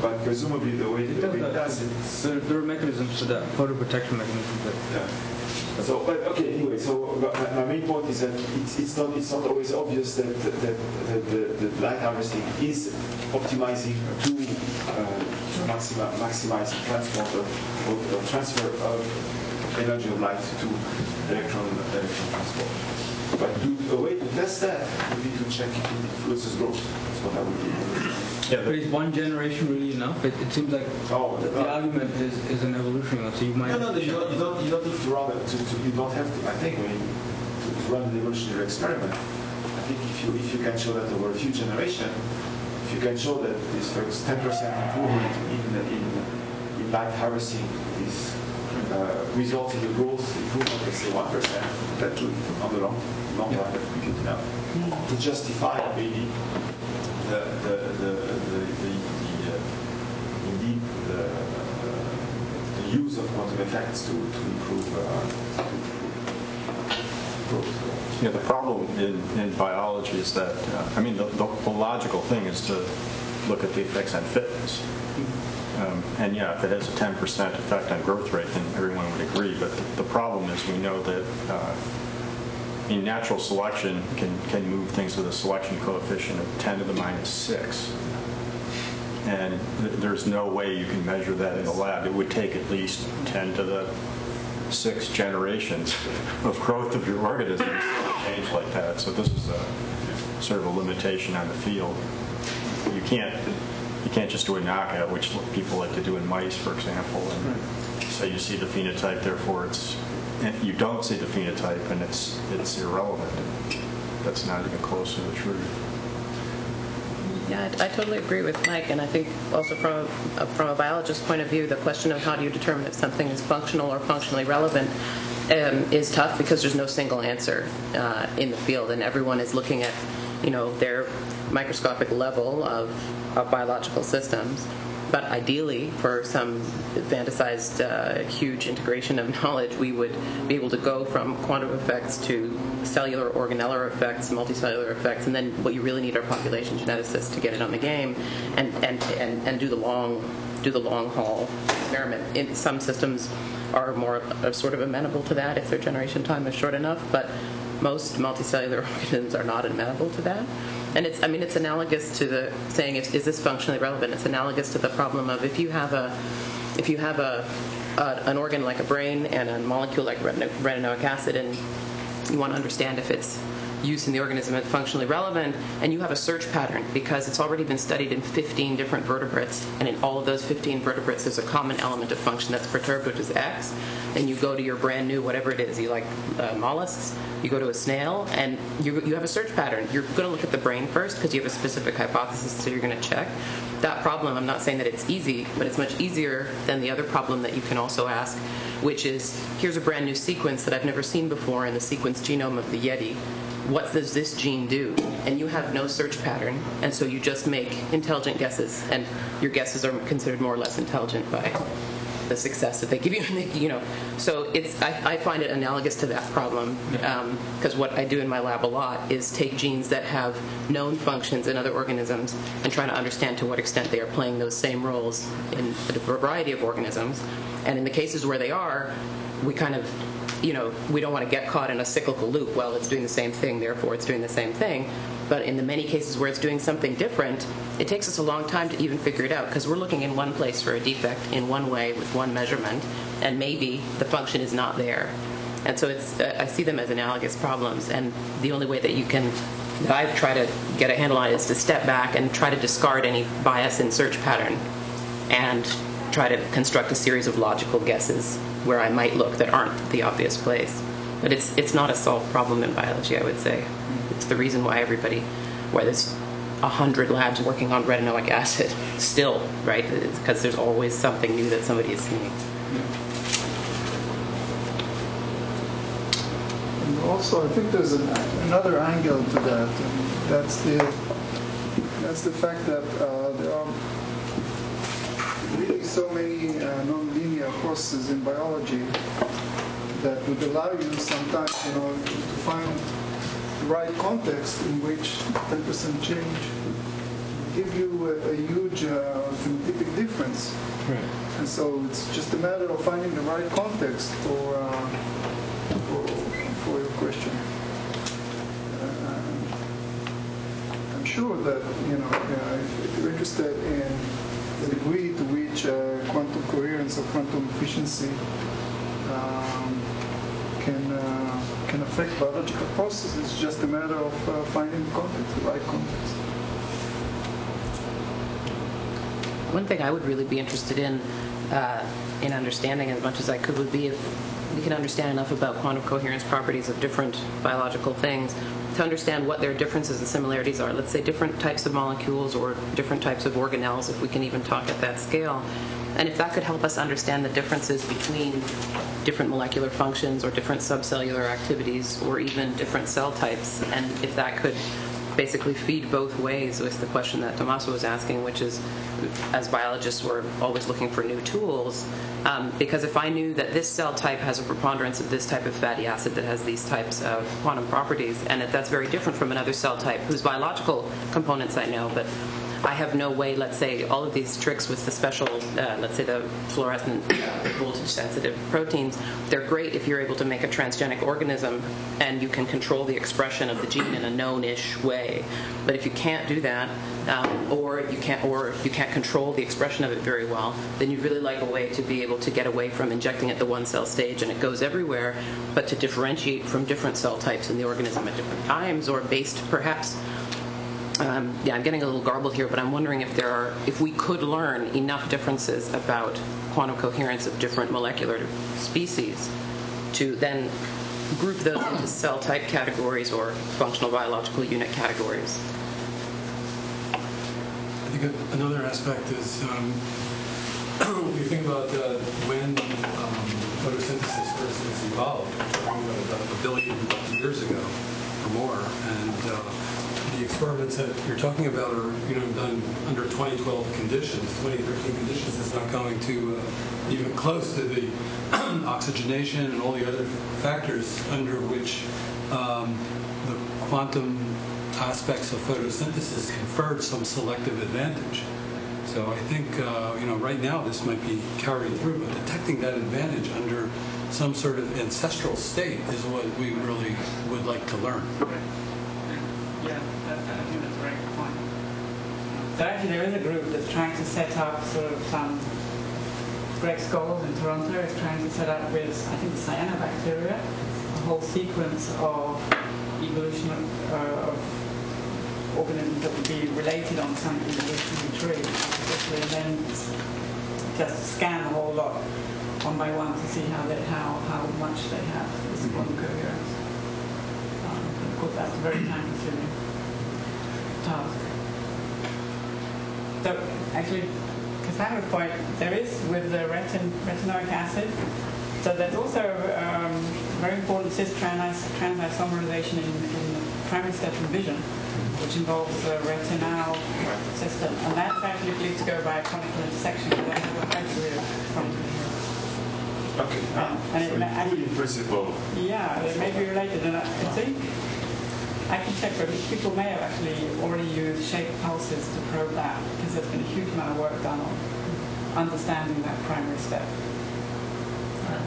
But presumably the way it, it does it. There, there are mechanisms for that, photoprotection mechanisms. That, yeah. So, but okay. Anyway, so my, main point is that it's, it's not it's not always obvious that that, that the, the, light harvesting is optimizing to, uh, maxima, maximize transport of, or transfer of energy of light to electron electron transport. But to, a way to test that, we need to check if it influences growth. That's what I would do. Yeah, but is one generation really enough? It, it seems like oh, the, the argument is, is an evolution. So you might. No, no, no you, don't, you don't. You don't need to run it. To, to, you don't have to. I think when to, to run an evolutionary experiment, I think if you if you can show that over a few generations, if you can show that this first 10% improvement in in in light harvesting is uh, results in the growth improvement of say one percent, that would on the long long run that would be good enough to justify maybe the, the, the, the uh, indeed the, uh, quantum effects to, to improve uh, growth. Yeah, the problem in, in biology is that, uh, I mean, the, the, the, logical thing is to look at the effects on fitness. Um, and yeah, if it has a 10% effect on growth rate, then everyone would agree. But the, the problem is we know that uh, in natural selection can, can move things with a selection coefficient of 10 to the minus 6. And th- there's no way you can measure that in the lab. It would take at least 10 to the 6 generations of growth of your organism to change like that. So this is a sort of a limitation on the field. You can't you can't just do a knockout, which people like to do in mice, for example, and so you see the phenotype, therefore it's you don't see the phenotype and it's it's irrelevant. That's not even close to the truth. Yeah, I, I, totally agree with Mike, and I think also from a, from a biologist's point of view, the question of how do you determine if something is functional or functionally relevant um, is tough because there's no single answer uh, in the field, and everyone is looking at you know their microscopic level of, of biological systems. But ideally, for some fantasized uh, huge integration of knowledge, we would be able to go from quantum effects to cellular organellar effects, multicellular effects, and then what you really need are population geneticists to get it on the game and, and, and, and do the long do the long haul experiment. In some systems are more are sort of amenable to that if their generation time is short enough, but most multicellular organisms are not amenable to that. And it's, I mean, it's analogous to the saying, is, is this functionally relevant? It's analogous to the problem of if you have a, if you have a, a an organ like a brain and a molecule like retinoic acid, and you want to understand if it's use in the organism as functionally relevant, and you have a search pattern because it's already been studied in 15 different vertebrates, and in all of those 15 vertebrates, there's a common element of function that's perturbed, which is X. And you go to your brand new whatever it is, you like uh, mollusks, you go to a snail, and you, you have a search pattern. You're going to look at the brain first because you have a specific hypothesis, so you're going to check. That problem, I'm not saying that it's easy, but it's much easier than the other problem that you can also ask, which is here's a brand new sequence that I've never seen before in the sequence genome of the Yeti what does this gene do? And you have no search pattern, and so you just make intelligent guesses, and your guesses are considered more or less intelligent by the success that they give you. you know, so it's I, I find it analogous to that problem because um, what I do in my lab a lot is take genes that have known functions in other organisms and try to understand to what extent they are playing those same roles in a variety of organisms. And in the cases where they are, we kind of you know, we don't want to get caught in a cyclical loop. Well, it's doing the same thing, therefore it's doing the same thing. But in the many cases where it's doing something different, it takes us a long time to even figure it out because we're looking in one place for a defect in one way with one measurement, and maybe the function is not there. And so it's, I see them as analogous problems, and the only way that you can that I try to get a handle on is to step back and try to discard any bias in search pattern and try to construct a series of logical guesses where I might look that aren't the obvious place. But it's it's not a solved problem in biology, I would say. It's the reason why everybody, why there's a hundred labs working on retinoic acid still, right? Because there's always something new that somebody is seeing. And also, I think there's an, another angle to that. And that's the that's the fact that uh, there are so many uh, nonlinear processes in biology that would allow you sometimes, you know, to find the right context in which 10% change give you a, a huge uh, phenotypic difference. Right. And so it's just a matter of finding the right context for uh, for, for, your question. Uh, I'm sure that you know if, if you're interested in the degree to which uh, quantum coherence or quantum efficiency um, can uh, can affect biological processes. It's just a matter of uh, finding context, the right context. One thing I would really be interested in uh, in understanding as much as I could would be if we can understand enough about quantum coherence properties of different biological things to understand what their differences and similarities are. Let's say different types of molecules or different types of organelles, if we can even talk at that scale. And if that could help us understand the differences between different molecular functions or different subcellular activities or even different cell types, and if that could basically feed both ways was the question that Tommaso was asking, which is, as biologists, we're always looking for new tools. Um, because if I knew that this cell type has a preponderance of this type of fatty acid that has these types of quantum properties, and that that's very different from another cell type whose biological components I know, but I have no way, let's say, all of these tricks with the special, uh, let's say the fluorescent voltage sensitive proteins, they're great if you're able to make a transgenic organism and you can control the expression of the gene in a known ish way. But if you can't do that, um, or you can't, or you can't control the expression of it very well, then you'd really like a way to be able to get away from injecting at the one cell stage and it goes everywhere, but to differentiate from different cell types in the organism at different times, or based perhaps um, yeah, I'm getting a little garbled here, but I'm wondering if there are, if we could learn enough differences about quantum coherence of different molecular species to then group those into cell type categories or functional biological unit categories. I think another aspect is um, you think about uh, when um, photosynthesis, first evolved, about a billion years ago or more, and uh, the experiments that you're talking about are you know done under 2012 conditions. 2013 conditions It's not going to uh, even close to the oxygenation and all the other factors under which um, the quantum aspects of photosynthesis conferred some selective advantage. So I think uh, you know right now this might be carried through, but detecting that advantage under some sort of ancestral state is what we really would like to learn. Yeah. So actually there is a group that's trying to set up sort of some, Greg Scholes in Toronto is trying to set up with, I think, cyanobacteria, a whole sequence of evolution of, uh, of organisms that would be related on some evolutionary tree, and then just scan the whole lot one by one to see how they, how, how much they have this quantum coherence. Um, of course, that's a very time-consuming task. So actually, point, there is with the retin, retinoic acid, so there's also um, very important cis transisomerization in, in the primary step of vision, which involves the retinal system, and that's actually believed to go by a conical intersection. That's actually Okay. um, and it, so ma- including principle. yeah, it may be related, and I I think I can check, but people may have actually already used shape pulses to probe that because there's been a huge amount of work done on understanding that primary step. Um,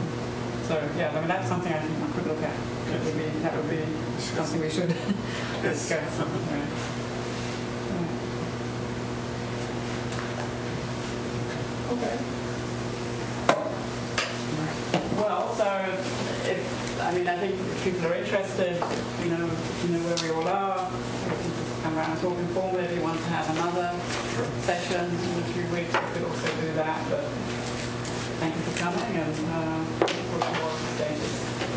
so yeah, I mean that's something I think we could look at. That would be that would be something we should discuss. Yeah. Okay. Well, so if I mean, I think people are interested, you know, you know where we all are. We can just come around and talk informally. If you want to have another session in a few weeks, we could also do that. But thank you for coming, and uh, look forward to more stages.